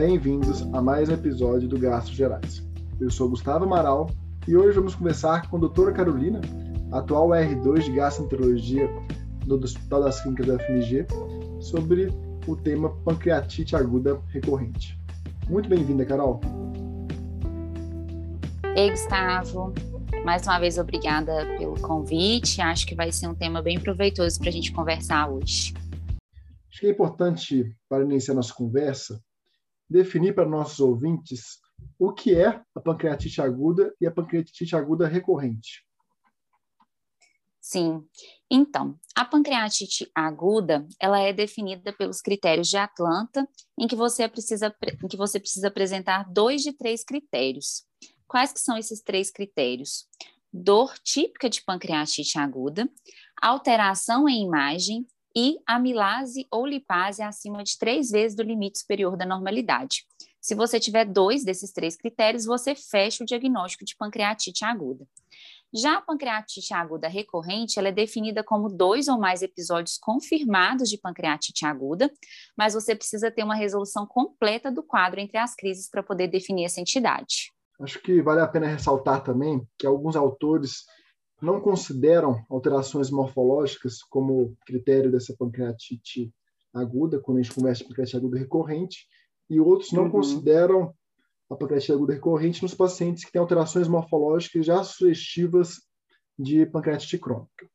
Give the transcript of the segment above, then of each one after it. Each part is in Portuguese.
Bem-vindos a mais um episódio do Gastos Gerais. Eu sou Gustavo Amaral e hoje vamos conversar com a doutora Carolina, atual R2 de Gastroenterologia do Hospital das Clínicas da FMG, sobre o tema pancreatite aguda recorrente. Muito bem-vinda, Carol. Ei, Gustavo. Mais uma vez, obrigada pelo convite. Acho que vai ser um tema bem proveitoso para a gente conversar hoje. Acho que é importante, para iniciar nossa conversa, definir para nossos ouvintes o que é a pancreatite aguda e a pancreatite aguda recorrente. Sim. Então, a pancreatite aguda, ela é definida pelos critérios de Atlanta, em que você precisa, em que você precisa apresentar dois de três critérios. Quais que são esses três critérios? Dor típica de pancreatite aguda, alteração em imagem e amilase ou lipase acima de três vezes do limite superior da normalidade. Se você tiver dois desses três critérios, você fecha o diagnóstico de pancreatite aguda. Já a pancreatite aguda recorrente, ela é definida como dois ou mais episódios confirmados de pancreatite aguda, mas você precisa ter uma resolução completa do quadro entre as crises para poder definir essa entidade. Acho que vale a pena ressaltar também que alguns autores não consideram alterações morfológicas como critério dessa pancreatite aguda, quando a gente conversa de pancreatite aguda recorrente, e outros não uhum. consideram a pancreatite aguda recorrente nos pacientes que têm alterações morfológicas já sugestivas de pancreatite crônica.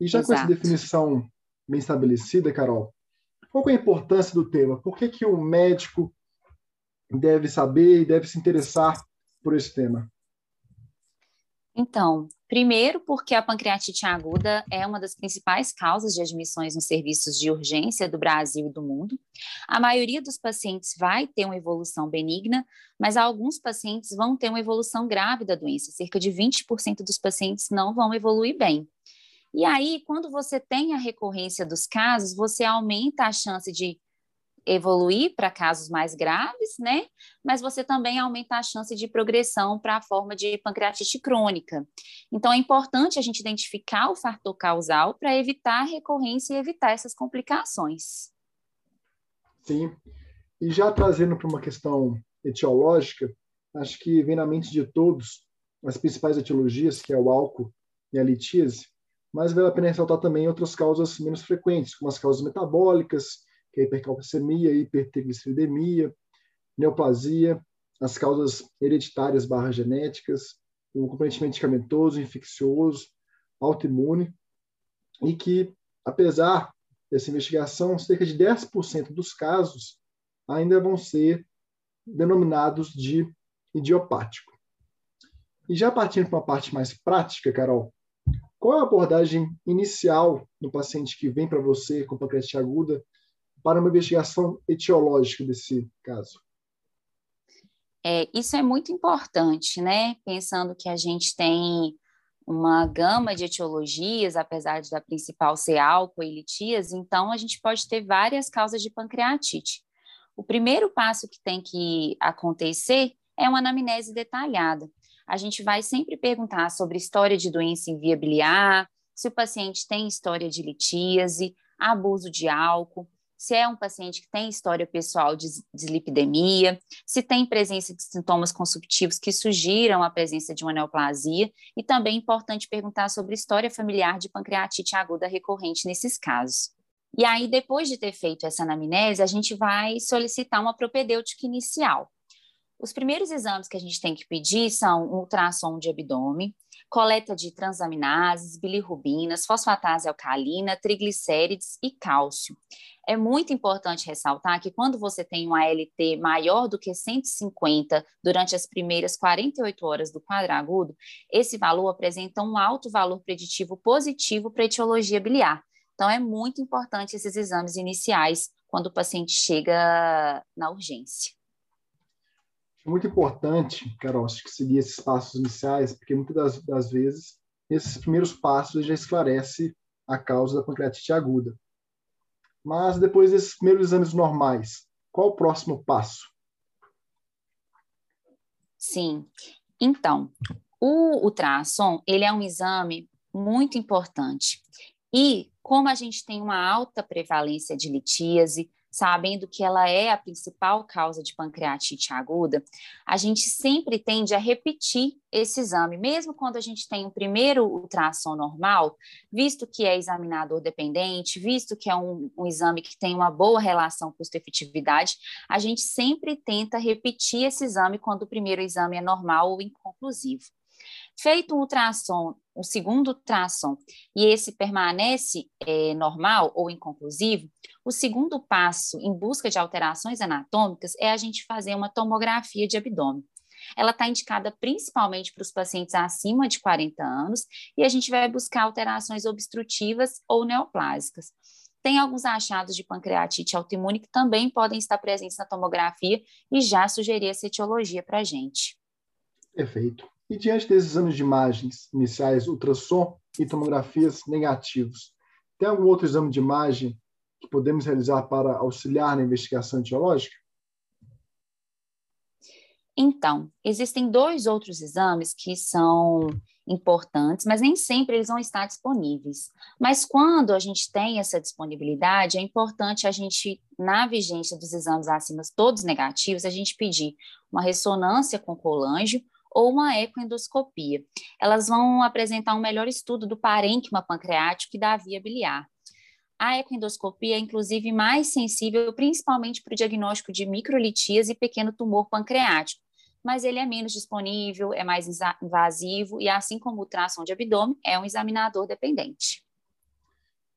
E já Exato. com essa definição bem estabelecida, Carol, qual é a importância do tema? Por que, que o médico deve saber e deve se interessar por esse tema? Então, primeiro, porque a pancreatite aguda é uma das principais causas de admissões nos serviços de urgência do Brasil e do mundo. A maioria dos pacientes vai ter uma evolução benigna, mas alguns pacientes vão ter uma evolução grave da doença. Cerca de 20% dos pacientes não vão evoluir bem. E aí, quando você tem a recorrência dos casos, você aumenta a chance de evoluir para casos mais graves, né? Mas você também aumenta a chance de progressão para a forma de pancreatite crônica. Então, é importante a gente identificar o fator causal para evitar a recorrência e evitar essas complicações. Sim. E já trazendo para uma questão etiológica, acho que vem na mente de todos as principais etiologias, que é o álcool e a litíase, mas vale a pena ressaltar também outras causas menos frequentes, como as causas metabólicas, que é hipercalcemia, hipertrigliceridemia, neoplasia, as causas hereditárias barra genéticas, o componente medicamentoso, infeccioso, autoimune, e que, apesar dessa investigação, cerca de 10% dos casos ainda vão ser denominados de idiopático. E já partindo para uma parte mais prática, Carol, qual é a abordagem inicial no paciente que vem para você com pancreatite aguda para uma investigação etiológica desse caso? É, isso é muito importante, né? Pensando que a gente tem uma gama de etiologias, apesar da principal ser álcool e litíase, então a gente pode ter várias causas de pancreatite. O primeiro passo que tem que acontecer é uma anamnese detalhada. A gente vai sempre perguntar sobre história de doença em via biliar, se o paciente tem história de litíase, abuso de álcool, se é um paciente que tem história pessoal de dislipidemia, se tem presença de sintomas consumptivos que sugiram a presença de uma neoplasia, e também é importante perguntar sobre história familiar de pancreatite aguda recorrente nesses casos. E aí, depois de ter feito essa anamnese, a gente vai solicitar uma propedêutica inicial. Os primeiros exames que a gente tem que pedir são um ultrassom de abdômen, coleta de transaminases, bilirrubinas, fosfatase alcalina, triglicérides e cálcio. É muito importante ressaltar que quando você tem um ALT maior do que 150 durante as primeiras 48 horas do quadro agudo, esse valor apresenta um alto valor preditivo positivo para etiologia biliar. Então, é muito importante esses exames iniciais quando o paciente chega na urgência. Muito importante, Carol, que seguir esses passos iniciais, porque muitas das, das vezes, esses primeiros passos já esclarece a causa da pancreatite aguda. Mas depois desses primeiros exames normais, qual o próximo passo? Sim. Então, o ultrassom, ele é um exame muito importante. E como a gente tem uma alta prevalência de litíase, sabendo que ela é a principal causa de pancreatite aguda, a gente sempre tende a repetir esse exame, mesmo quando a gente tem um primeiro ultrassom normal, visto que é examinador dependente, visto que é um, um exame que tem uma boa relação custo-efetividade, a gente sempre tenta repetir esse exame quando o primeiro exame é normal ou inconclusivo. Feito um ultrassom, um segundo ultrassom, e esse permanece é, normal ou inconclusivo, o segundo passo em busca de alterações anatômicas é a gente fazer uma tomografia de abdômen. Ela está indicada principalmente para os pacientes acima de 40 anos e a gente vai buscar alterações obstrutivas ou neoplásicas. Tem alguns achados de pancreatite autoimune que também podem estar presentes na tomografia e já sugerir essa etiologia para a gente. Perfeito. E diante desses exames de imagens iniciais, ultrassom e tomografias negativos, tem algum outro exame de imagem que podemos realizar para auxiliar na investigação etiológica? Então, existem dois outros exames que são importantes, mas nem sempre eles vão estar disponíveis. Mas quando a gente tem essa disponibilidade, é importante a gente, na vigência dos exames acima todos negativos, a gente pedir uma ressonância com colangio ou uma ecoendoscopia. Elas vão apresentar um melhor estudo do parênquima pancreático e da via biliar. A ecoendoscopia é, inclusive, mais sensível principalmente para o diagnóstico de microlitias e pequeno tumor pancreático, mas ele é menos disponível, é mais invasivo e, assim como o tração de abdômen, é um examinador dependente.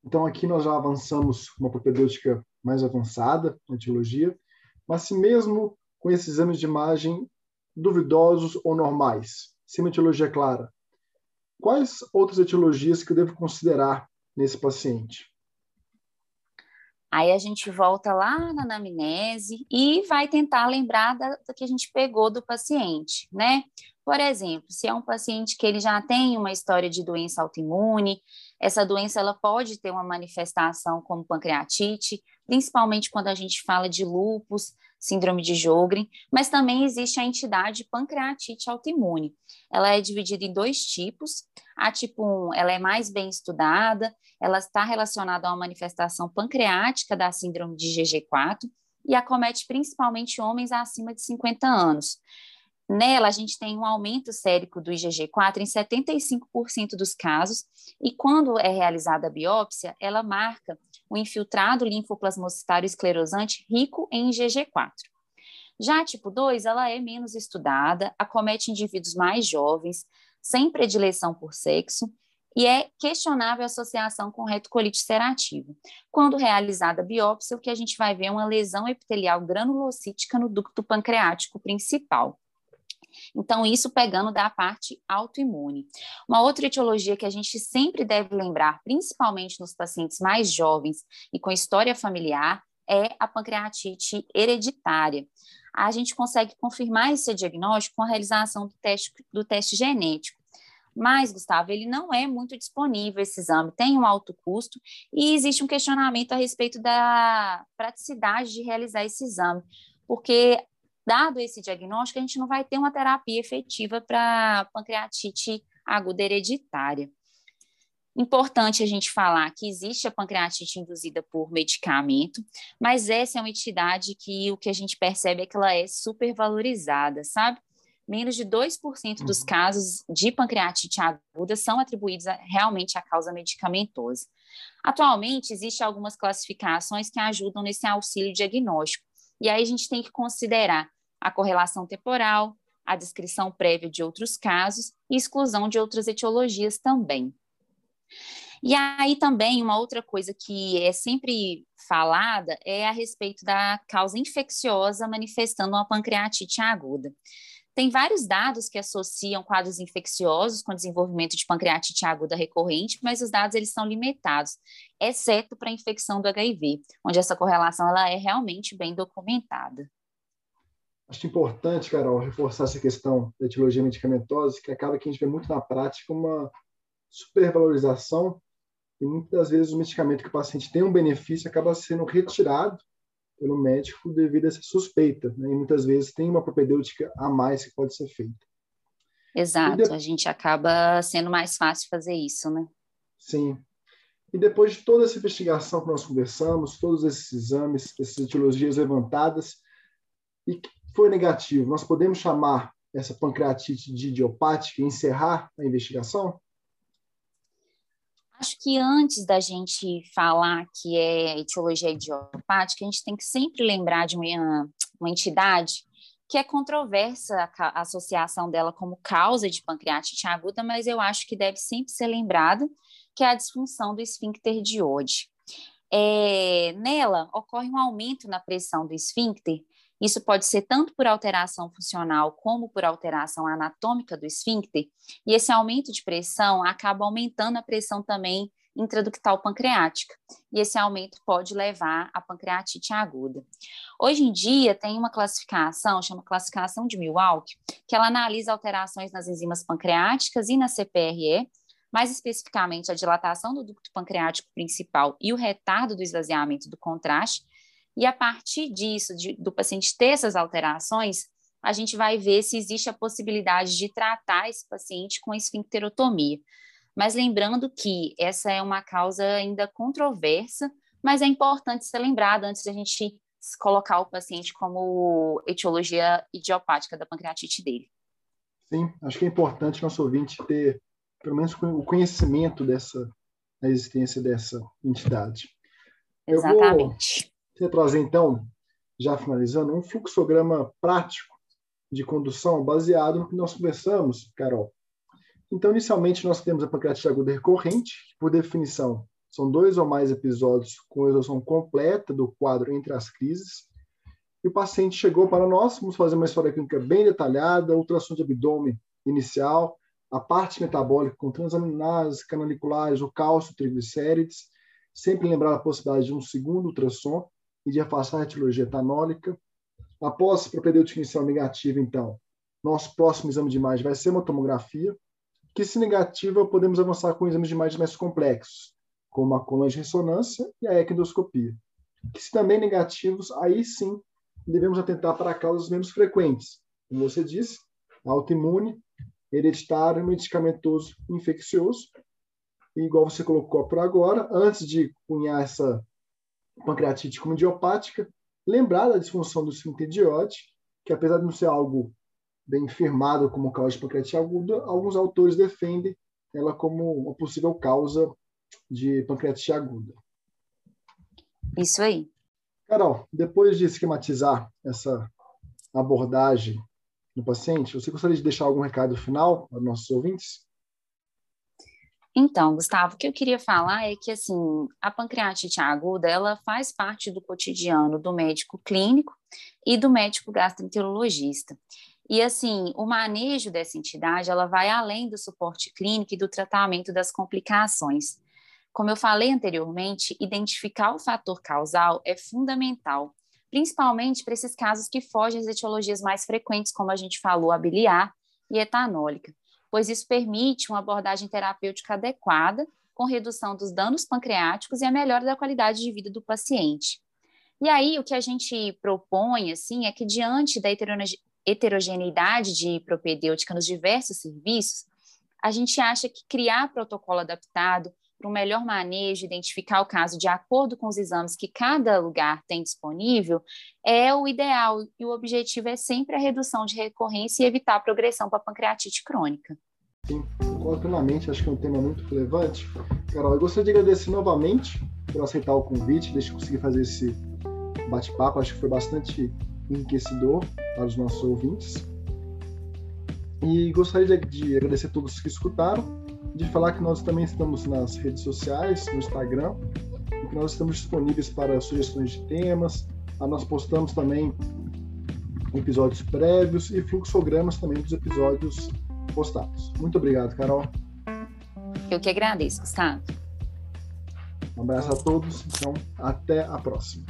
Então, aqui nós já avançamos uma propedêutica mais avançada, na etiologia, mas se mesmo com esses exames de imagem duvidosos ou normais, sem uma etiologia clara. Quais outras etiologias que eu devo considerar nesse paciente? Aí a gente volta lá na anamnese e vai tentar lembrar da, da, que a gente pegou do paciente, né? Por exemplo, se é um paciente que ele já tem uma história de doença autoimune, essa doença ela pode ter uma manifestação como pancreatite, principalmente quando a gente fala de lúpus, síndrome de Jogren, mas também existe a entidade pancreatite autoimune. Ela é dividida em dois tipos. A tipo 1, ela é mais bem estudada, ela está relacionada a uma manifestação pancreática da síndrome de GG4 e acomete principalmente homens acima de 50 anos. Nela, a gente tem um aumento sérico do IgG4 em 75% dos casos, e quando é realizada a biópsia, ela marca o infiltrado linfoplasmocitário esclerosante rico em IgG4. Já a tipo 2, ela é menos estudada, acomete indivíduos mais jovens, sem predileção por sexo, e é questionável a associação com retocolite ulcerativa. Quando realizada a biópsia, o que a gente vai ver é uma lesão epitelial granulocítica no ducto pancreático principal. Então, isso pegando da parte autoimune. Uma outra etiologia que a gente sempre deve lembrar, principalmente nos pacientes mais jovens e com história familiar, é a pancreatite hereditária. A gente consegue confirmar esse diagnóstico com a realização do teste, do teste genético. Mas, Gustavo, ele não é muito disponível esse exame, tem um alto custo e existe um questionamento a respeito da praticidade de realizar esse exame, porque dado esse diagnóstico, a gente não vai ter uma terapia efetiva para pancreatite aguda hereditária. Importante a gente falar que existe a pancreatite induzida por medicamento, mas essa é uma entidade que o que a gente percebe é que ela é supervalorizada, sabe? Menos de 2% dos uhum. casos de pancreatite aguda são atribuídos a, realmente à causa medicamentosa. Atualmente, existem algumas classificações que ajudam nesse auxílio diagnóstico, e aí a gente tem que considerar a correlação temporal, a descrição prévia de outros casos e exclusão de outras etiologias também. E aí também uma outra coisa que é sempre falada é a respeito da causa infecciosa manifestando uma pancreatite aguda. Tem vários dados que associam quadros infecciosos com desenvolvimento de pancreatite aguda recorrente, mas os dados eles são limitados, exceto para a infecção do HIV, onde essa correlação ela é realmente bem documentada. Acho importante, Carol, reforçar essa questão da etiologia medicamentosa, que acaba que a gente vê muito na prática uma supervalorização e muitas vezes o medicamento que o paciente tem um benefício acaba sendo retirado pelo médico devido a essa suspeita, né? e muitas vezes tem uma propedêutica a mais que pode ser feita. Exato, de... a gente acaba sendo mais fácil fazer isso, né? Sim. E depois de toda essa investigação que nós conversamos, todos esses exames, essas etiologias levantadas, e foi negativo, nós podemos chamar essa pancreatite de idiopática e encerrar a investigação? Acho que antes da gente falar que é etiologia idiopática, a gente tem que sempre lembrar de uma, uma entidade que é controversa a associação dela como causa de pancreatite aguda, mas eu acho que deve sempre ser lembrada, que é a disfunção do esfíncter de Ode. É, nela, ocorre um aumento na pressão do esfíncter, isso pode ser tanto por alteração funcional como por alteração anatômica do esfíncter, e esse aumento de pressão acaba aumentando a pressão também intraductal pancreática, e esse aumento pode levar à pancreatite aguda. Hoje em dia, tem uma classificação, chama classificação de Milwaukee, que ela analisa alterações nas enzimas pancreáticas e na CPRE, mais especificamente a dilatação do ducto pancreático principal e o retardo do esvaziamento do contraste, e a partir disso, de, do paciente ter essas alterações, a gente vai ver se existe a possibilidade de tratar esse paciente com esfincterotomia. Mas lembrando que essa é uma causa ainda controversa, mas é importante ser lembrado antes de a gente colocar o paciente como etiologia idiopática da pancreatite dele. Sim, acho que é importante nosso ouvinte ter pelo menos o conhecimento dessa da existência dessa entidade. Exatamente. Vou trazer então, já finalizando, um fluxograma prático de condução baseado no que nós conversamos, Carol, então, inicialmente, nós temos a pancreatite aguda recorrente, que, por definição, são dois ou mais episódios com resolução completa do quadro entre as crises. E o paciente chegou para nós, vamos fazer uma história clínica bem detalhada, ultrassom de abdômen inicial, a parte metabólica com transaminases, canaliculares, o cálcio, triglicérides, sempre lembrar a possibilidade de um segundo ultrassom e de afastar a etiologia etanólica. Após propedêutica inicial negativa, então, nosso próximo exame de imagem vai ser uma tomografia, que, se negativa, podemos avançar com exames de imagens mais complexos, como a coluna de ressonância e a equidoscopia. Que, se também negativos, aí sim devemos atentar para causas menos frequentes, como você disse, autoimune, hereditário, medicamentoso, infeccioso. E, igual você colocou por agora, antes de cunhar essa pancreatite como idiopática, lembrar da disfunção do esfíncter de que apesar de não ser algo bem firmado como causa de pancreatite aguda, alguns autores defendem ela como uma possível causa de pancreatite aguda. Isso aí. Carol, depois de esquematizar essa abordagem no paciente, você gostaria de deixar algum recado final para nossos ouvintes? Então, Gustavo, o que eu queria falar é que assim, a pancreatite aguda, ela faz parte do cotidiano do médico clínico e do médico gastroenterologista. E assim, o manejo dessa entidade, ela vai além do suporte clínico e do tratamento das complicações. Como eu falei anteriormente, identificar o fator causal é fundamental, principalmente para esses casos que fogem às etiologias mais frequentes, como a gente falou, a biliar e etanólica, pois isso permite uma abordagem terapêutica adequada, com redução dos danos pancreáticos e a melhora da qualidade de vida do paciente. E aí, o que a gente propõe, assim, é que diante da heterogeneidade de propedêutica nos diversos serviços, a gente acha que criar protocolo adaptado para um melhor manejo, identificar o caso de acordo com os exames que cada lugar tem disponível, é o ideal. E o objetivo é sempre a redução de recorrência e evitar a progressão para a pancreatite crônica. Sim, concordo plenamente, acho que é um tema muito relevante. Carol, eu gostaria de agradecer novamente por aceitar o convite, deixa eu conseguir fazer esse bate-papo, acho que foi bastante enriquecedor para os nossos ouvintes. E gostaria de agradecer a todos que escutaram, de falar que nós também estamos nas redes sociais, no Instagram, e que nós estamos disponíveis para sugestões de temas. Ah, nós postamos também episódios prévios e fluxogramas também dos episódios postados. Muito obrigado, Carol. Eu que agradeço, Gustavo. Um abraço a todos, então até a próxima.